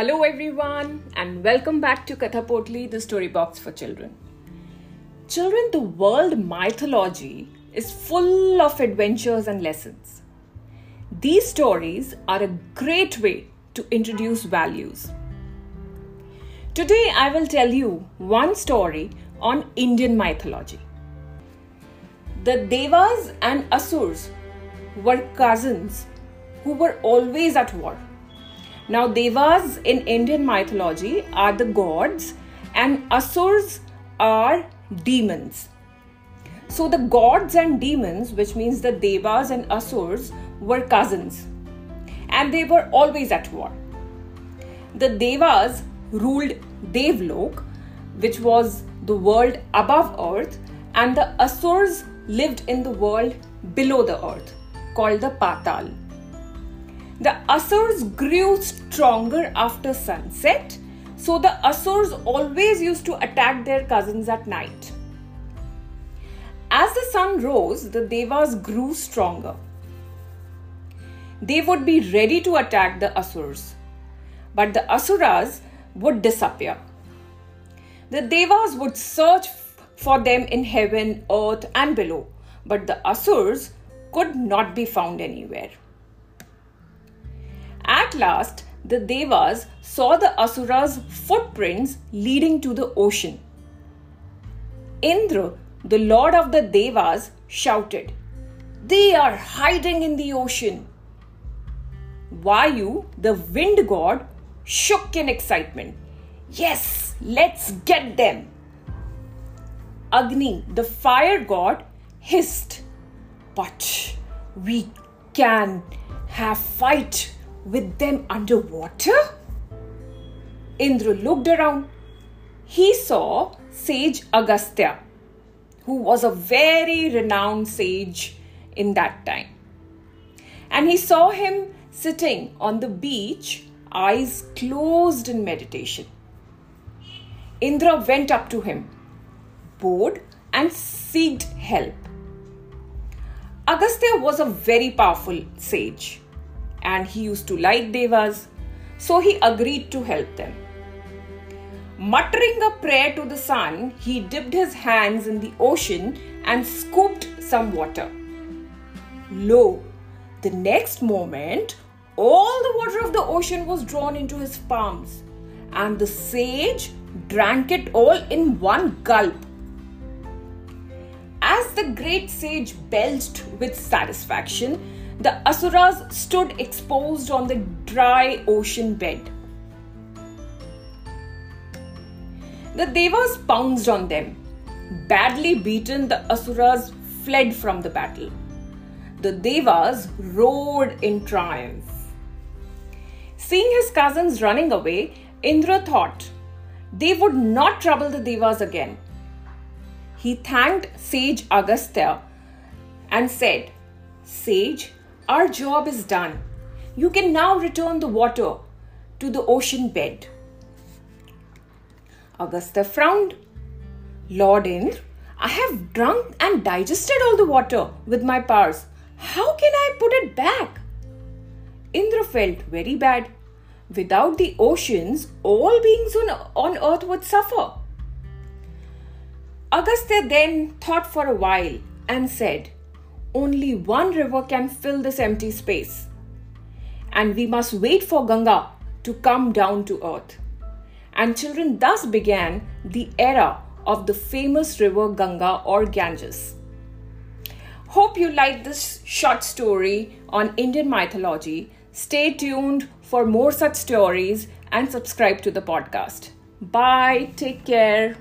Hello, everyone, and welcome back to Kathapotli, the story box for children. Children, the world mythology is full of adventures and lessons. These stories are a great way to introduce values. Today, I will tell you one story on Indian mythology. The Devas and Asurs were cousins who were always at war. Now, Devas in Indian mythology are the gods, and Asurs are demons. So, the gods and demons, which means the Devas and Asurs, were cousins, and they were always at war. The Devas ruled Devlok, which was the world above earth, and the Asurs lived in the world below the earth, called the Patal. The Asurs grew stronger after sunset, so the Asurs always used to attack their cousins at night. As the sun rose, the Devas grew stronger. They would be ready to attack the Asurs, but the Asuras would disappear. The Devas would search for them in heaven, earth, and below, but the Asurs could not be found anywhere. At last, the Devas saw the Asuras' footprints leading to the ocean. Indra, the lord of the Devas, shouted, They are hiding in the ocean. Vayu, the wind god, shook in excitement. Yes, let's get them. Agni, the fire god, hissed, But we can have fight with them underwater? Indra looked around. He saw sage Agastya, who was a very renowned sage in that time. And he saw him sitting on the beach, eyes closed in meditation. Indra went up to him, bowed, and sought help. Agastya was a very powerful sage and he used to like Devas, so he agreed to help them. Muttering a prayer to the sun, he dipped his hands in the ocean and scooped some water. Lo, the next moment, all the water of the ocean was drawn into his palms, and the sage drank it all in one gulp. As the great sage belched with satisfaction, the Asuras stood exposed on the dry ocean bed. The Devas pounced on them. Badly beaten, the Asuras fled from the battle. The Devas roared in triumph. Seeing his cousins running away, Indra thought they would not trouble the Devas again. He thanked sage Agastya and said, Sage, our job is done. You can now return the water to the ocean bed. Agastya frowned. Lord Indra, I have drunk and digested all the water with my powers. How can I put it back? Indra felt very bad. Without the oceans, all beings on, on earth would suffer. Agastya then thought for a while and said, only one river can fill this empty space. And we must wait for Ganga to come down to earth. And children thus began the era of the famous river Ganga or Ganges. Hope you liked this short story on Indian mythology. Stay tuned for more such stories and subscribe to the podcast. Bye. Take care.